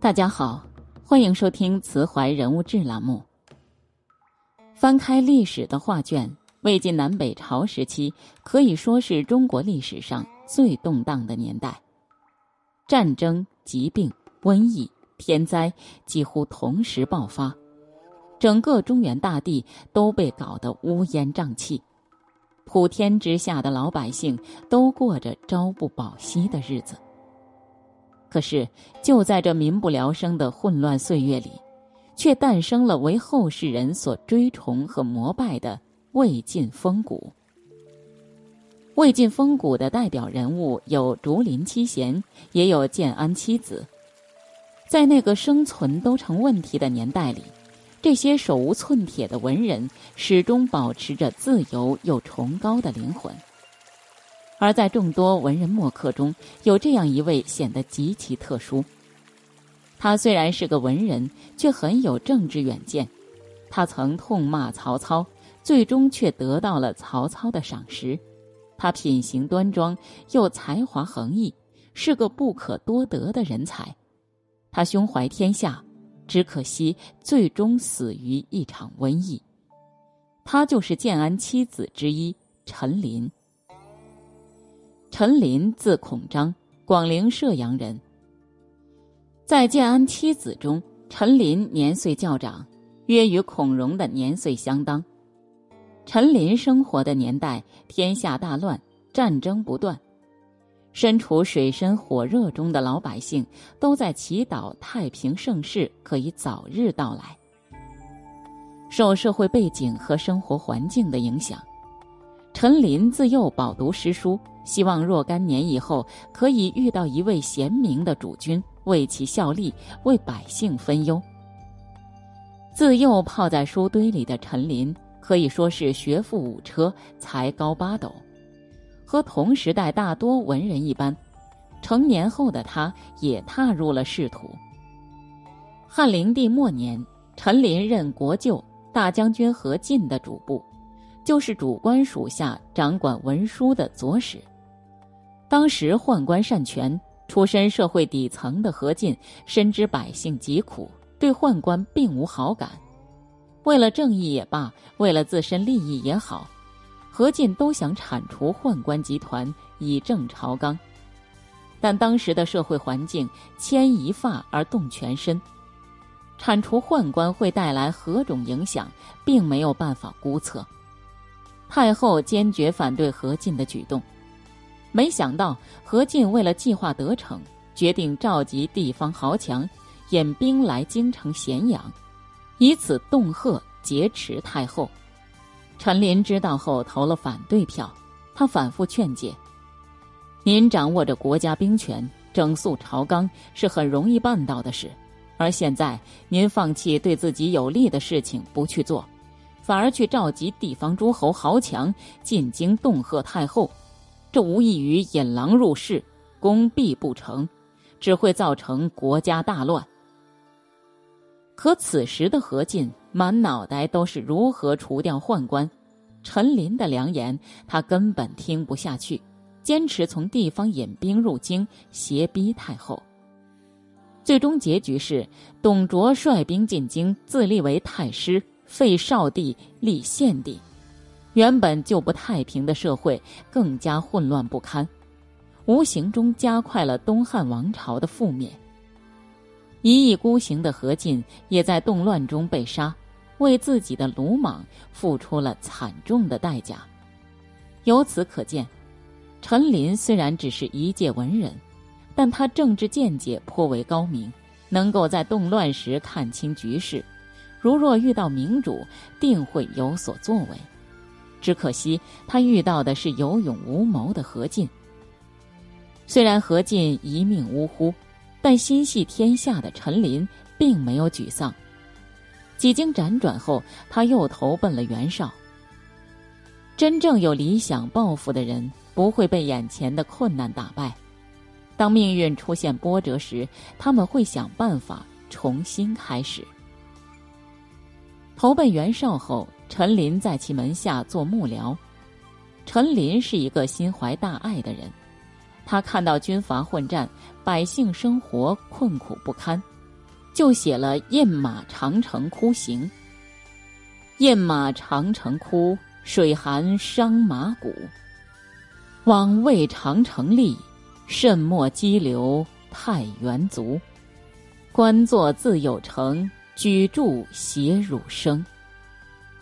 大家好，欢迎收听《慈怀人物志》栏目。翻开历史的画卷，魏晋南北朝时期可以说是中国历史上最动荡的年代，战争、疾病、瘟疫、天灾几乎同时爆发，整个中原大地都被搞得乌烟瘴气，普天之下的老百姓都过着朝不保夕的日子。可是，就在这民不聊生的混乱岁月里，却诞生了为后世人所追崇和膜拜的魏晋风骨。魏晋风骨的代表人物有竹林七贤，也有建安七子。在那个生存都成问题的年代里，这些手无寸铁的文人始终保持着自由又崇高的灵魂。而在众多文人墨客中，有这样一位显得极其特殊。他虽然是个文人，却很有政治远见。他曾痛骂曹操，最终却得到了曹操的赏识。他品行端庄，又才华横溢，是个不可多得的人才。他胸怀天下，只可惜最终死于一场瘟疫。他就是建安七子之一陈琳。陈琳字孔章，广陵射阳人。在建安七子中，陈琳年岁较长，约与孔融的年岁相当。陈琳生活的年代，天下大乱，战争不断，身处水深火热中的老百姓都在祈祷太平盛世可以早日到来。受社会背景和生活环境的影响。陈琳自幼饱读诗书，希望若干年以后可以遇到一位贤明的主君，为其效力，为百姓分忧。自幼泡在书堆里的陈琳，可以说是学富五车，才高八斗，和同时代大多文人一般。成年后的他，也踏入了仕途。汉灵帝末年，陈琳任国舅、大将军何进的主簿。就是主官属下掌管文书的左使。当时宦官擅权，出身社会底层的何进深知百姓疾苦，对宦官并无好感。为了正义也罢，为了自身利益也好，何进都想铲除宦官集团，以正朝纲。但当时的社会环境牵一发而动全身，铲除宦官会带来何种影响，并没有办法估测。太后坚决反对何进的举动，没想到何进为了计划得逞，决定召集地方豪强，引兵来京城咸阳，以此恫吓劫持太后。陈琳知道后投了反对票，他反复劝解：“您掌握着国家兵权，整肃朝纲是很容易办到的事，而现在您放弃对自己有利的事情不去做。”反而去召集地方诸侯豪强进京恫吓太后，这无异于引狼入室，功必不成，只会造成国家大乱。可此时的何进满脑袋都是如何除掉宦官，陈琳的良言他根本听不下去，坚持从地方引兵入京，胁逼太后。最终结局是董卓率兵进京，自立为太师。废少帝立献帝，原本就不太平的社会更加混乱不堪，无形中加快了东汉王朝的覆灭。一意孤行的何进也在动乱中被杀，为自己的鲁莽付出了惨重的代价。由此可见，陈琳虽然只是一介文人，但他政治见解颇为高明，能够在动乱时看清局势。如若遇到明主，定会有所作为。只可惜他遇到的是有勇无谋的何进。虽然何进一命呜呼，但心系天下的陈琳并没有沮丧。几经辗转后，他又投奔了袁绍。真正有理想抱负的人，不会被眼前的困难打败。当命运出现波折时，他们会想办法重新开始。投奔袁绍后，陈琳在其门下做幕僚。陈琳是一个心怀大爱的人，他看到军阀混战，百姓生活困苦不堪，就写了《饮马长城窟行》。饮马长城窟，水寒伤马骨。枉为长城立，慎莫激流太原足。官作自有成，举箸写汝生。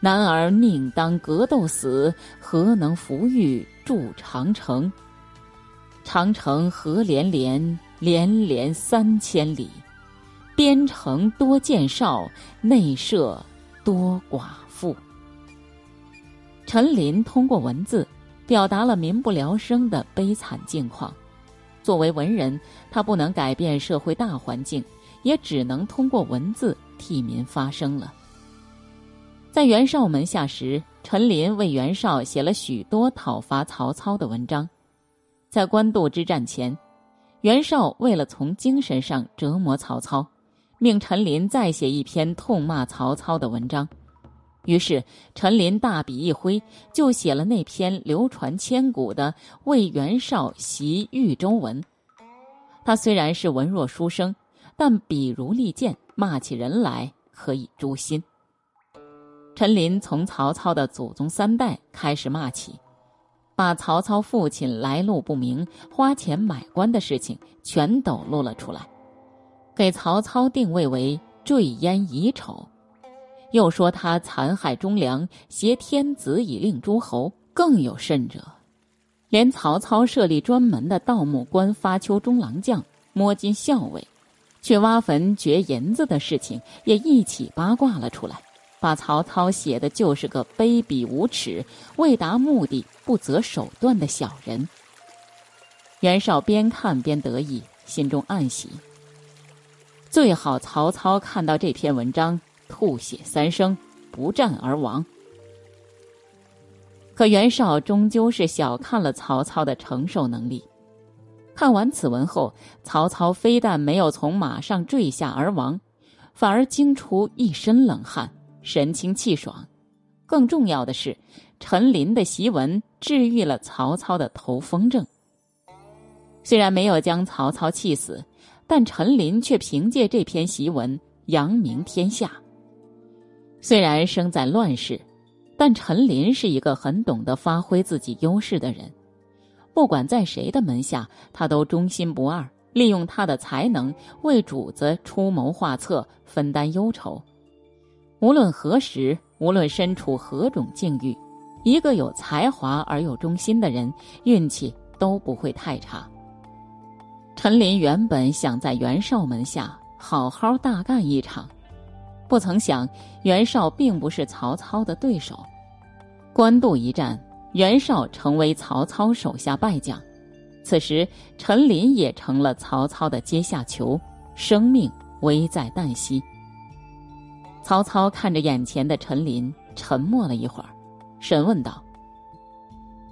男儿宁当格斗死，何能扶玉筑长城？长城何连连，连连三千里。边城多剑少，内舍多寡妇。陈琳通过文字。表达了民不聊生的悲惨境况。作为文人，他不能改变社会大环境，也只能通过文字替民发声了。在袁绍门下时，陈琳为袁绍写了许多讨伐曹操的文章。在官渡之战前，袁绍为了从精神上折磨曹操，命陈琳再写一篇痛骂曹操的文章。于是，陈琳大笔一挥，就写了那篇流传千古的《为袁绍习豫州文》。他虽然是文弱书生，但笔如利剑，骂起人来可以诛心。陈琳从曹操的祖宗三代开始骂起，把曹操父亲来路不明、花钱买官的事情全抖露了出来，给曹操定位为坠烟遗丑。又说他残害忠良，挟天子以令诸侯。更有甚者，连曹操设立专门的盗墓官发丘中郎将摸金校尉，去挖坟掘银子的事情也一起八卦了出来，把曹操写的就是个卑鄙无耻、为达目的不择手段的小人。袁绍边看边得意，心中暗喜。最好曹操看到这篇文章。吐血三升，不战而亡。可袁绍终究是小看了曹操的承受能力。看完此文后，曹操非但没有从马上坠下而亡，反而惊出一身冷汗，神清气爽。更重要的是，陈琳的檄文治愈了曹操的头风症。虽然没有将曹操气死，但陈琳却凭借这篇檄文扬名天下。虽然生在乱世，但陈琳是一个很懂得发挥自己优势的人。不管在谁的门下，他都忠心不二，利用他的才能为主子出谋划策，分担忧愁。无论何时，无论身处何种境遇，一个有才华而又忠心的人，运气都不会太差。陈琳原本想在袁绍门下好好大干一场。不曾想，袁绍并不是曹操的对手。官渡一战，袁绍成为曹操手下败将。此时，陈琳也成了曹操的阶下囚，生命危在旦夕。曹操看着眼前的陈琳，沉默了一会儿，审问道：“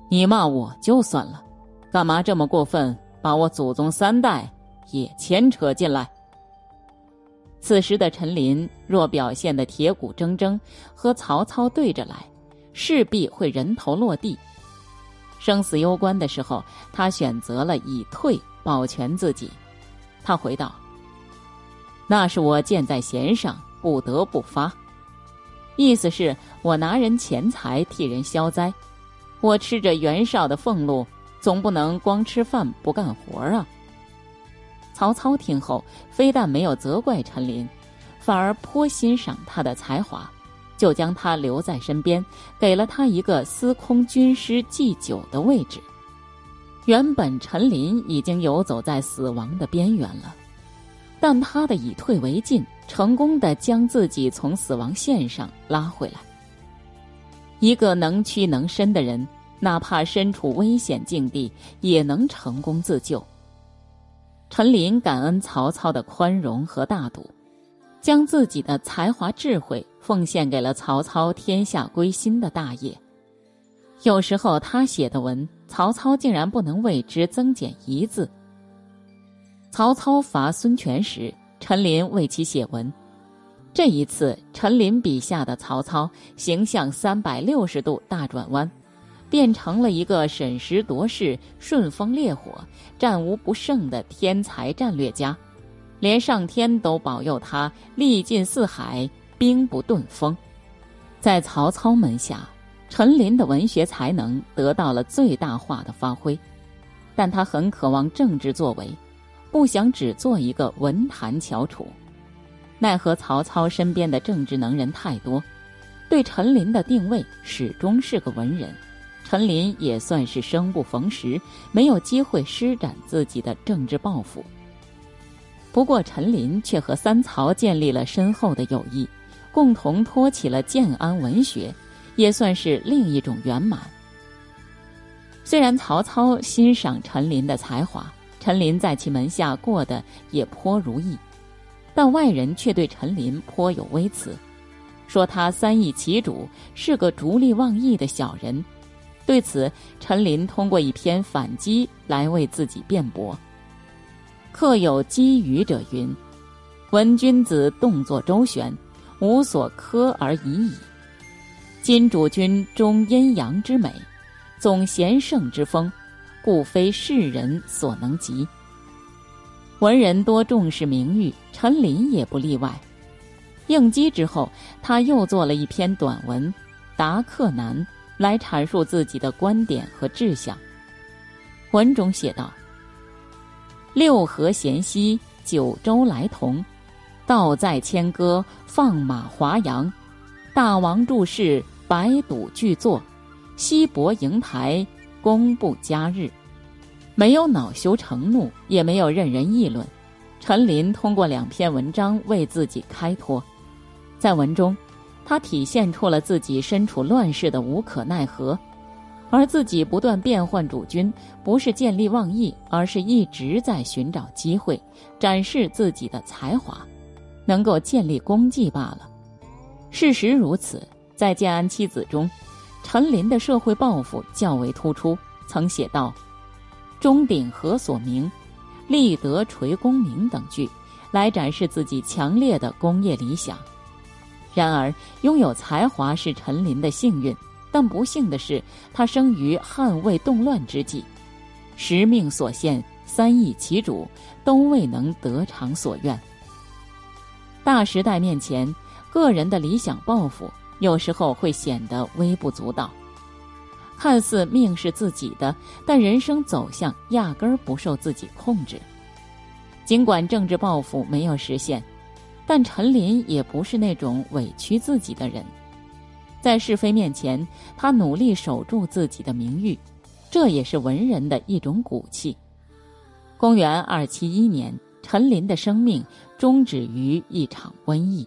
你骂我就算了，干嘛这么过分，把我祖宗三代也牵扯进来？”此时的陈琳若表现的铁骨铮铮，和曹操对着来，势必会人头落地。生死攸关的时候，他选择了以退保全自己。他回道：“那是我箭在弦上，不得不发。意思是我拿人钱财替人消灾，我吃着袁绍的俸禄，总不能光吃饭不干活啊。”曹操听后，非但没有责怪陈琳，反而颇欣赏他的才华，就将他留在身边，给了他一个司空军师祭酒的位置。原本陈琳已经游走在死亡的边缘了，但他的以退为进，成功的将自己从死亡线上拉回来。一个能屈能伸的人，哪怕身处危险境地，也能成功自救。陈琳感恩曹操的宽容和大度，将自己的才华智慧奉献给了曹操天下归心的大业。有时候他写的文，曹操竟然不能为之增减一字。曹操伐孙权时，陈琳为其写文。这一次，陈琳笔下的曹操形象三百六十度大转弯，变成了一个审时度势、顺风烈火、战无不胜的天才战略家，连上天都保佑他历尽四海，兵不顿风。在曹操门下，陈琳的文学才能得到了最大化的发挥，但他很渴望政治作为，不想只做一个文坛翘楚。奈何曹操身边的政治能人太多，对陈琳的定位始终是个文人。陈琳也算是生不逢时，没有机会施展自己的政治抱负。不过，陈琳却和三曹建立了深厚的友谊，共同托起了建安文学，也算是另一种圆满。虽然曹操欣赏陈琳的才华，陈琳在其门下过得也颇如意，但外人却对陈琳颇有微词，说他三易其主，是个逐利忘义的小人。对此，陈琳通过一篇反击来为自己辩驳。客有积语者云：“闻君子动作周旋，无所苛而已矣。今主君中阴阳之美，总贤圣之风，故非世人所能及。文人多重视名誉，陈琳也不例外。应激之后，他又做了一篇短文《答客难》。来阐述自己的观点和志向。文中写道：“六合咸溪，九州来同，道在千歌，放马华阳。大王注释，百赌俱作，西伯瀛台，公布佳日。”没有恼羞成怒，也没有任人议论。陈琳通过两篇文章为自己开脱，在文中。他体现出了自己身处乱世的无可奈何，而自己不断变换主君，不是见利忘义，而是一直在寻找机会，展示自己的才华，能够建立功绩罢了。事实如此，在建安七子中，陈琳的社会抱负较为突出，曾写道：“钟鼎何所名，立德垂功名等句，来展示自己强烈的工业理想。”然而，拥有才华是陈琳的幸运，但不幸的是，他生于汉魏动乱之际，时命所限，三易其主，都未能得偿所愿。大时代面前，个人的理想抱负有时候会显得微不足道，看似命是自己的，但人生走向压根儿不受自己控制。尽管政治抱负没有实现。但陈琳也不是那种委屈自己的人，在是非面前，他努力守住自己的名誉，这也是文人的一种骨气。公元二七一年，陈琳的生命终止于一场瘟疫。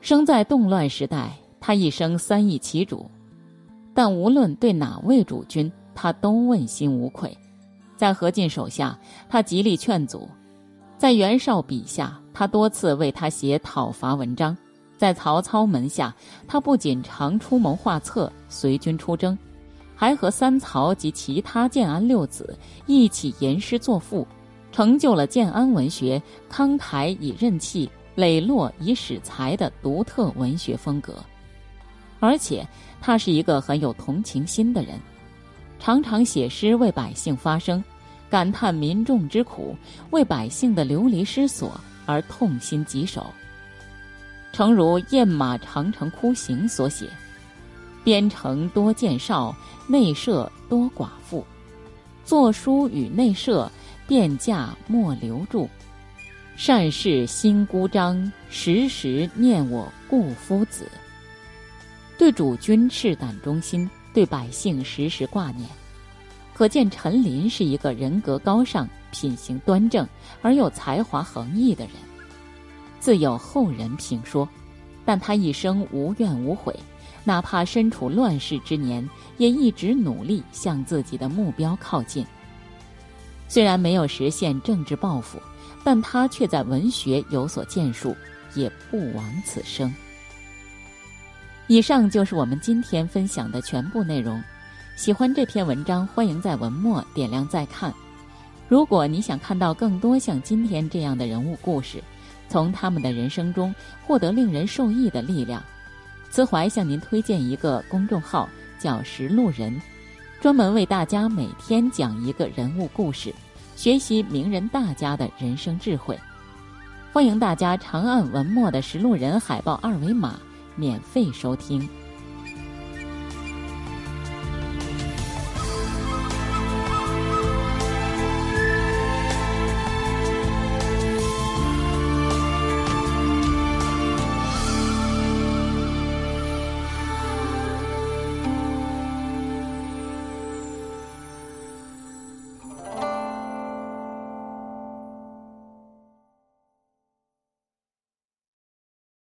生在动乱时代，他一生三易其主，但无论对哪位主君，他都问心无愧。在何进手下，他极力劝阻；在袁绍笔下，他多次为他写讨伐文章，在曹操门下，他不仅常出谋划策、随军出征，还和三曹及其他建安六子一起吟诗作赋，成就了建安文学慷慨以任气、磊落以使才的独特文学风格。而且，他是一个很有同情心的人，常常写诗为百姓发声，感叹民众之苦，为百姓的流离失所。而痛心疾首。诚如《燕马长城窟行》所写：“边城多见少，内舍多寡妇。作书与内舍，便驾莫留住。善事心孤张，时时念我故夫子。”对主君赤胆忠心，对百姓时时挂念，可见陈琳是一个人格高尚。品行端正而又才华横溢的人，自有后人评说。但他一生无怨无悔，哪怕身处乱世之年，也一直努力向自己的目标靠近。虽然没有实现政治抱负，但他却在文学有所建树，也不枉此生。以上就是我们今天分享的全部内容。喜欢这篇文章，欢迎在文末点亮再看。如果你想看到更多像今天这样的人物故事，从他们的人生中获得令人受益的力量，慈怀向您推荐一个公众号，叫识路人，专门为大家每天讲一个人物故事，学习名人大家的人生智慧。欢迎大家长按文末的识路人海报二维码，免费收听。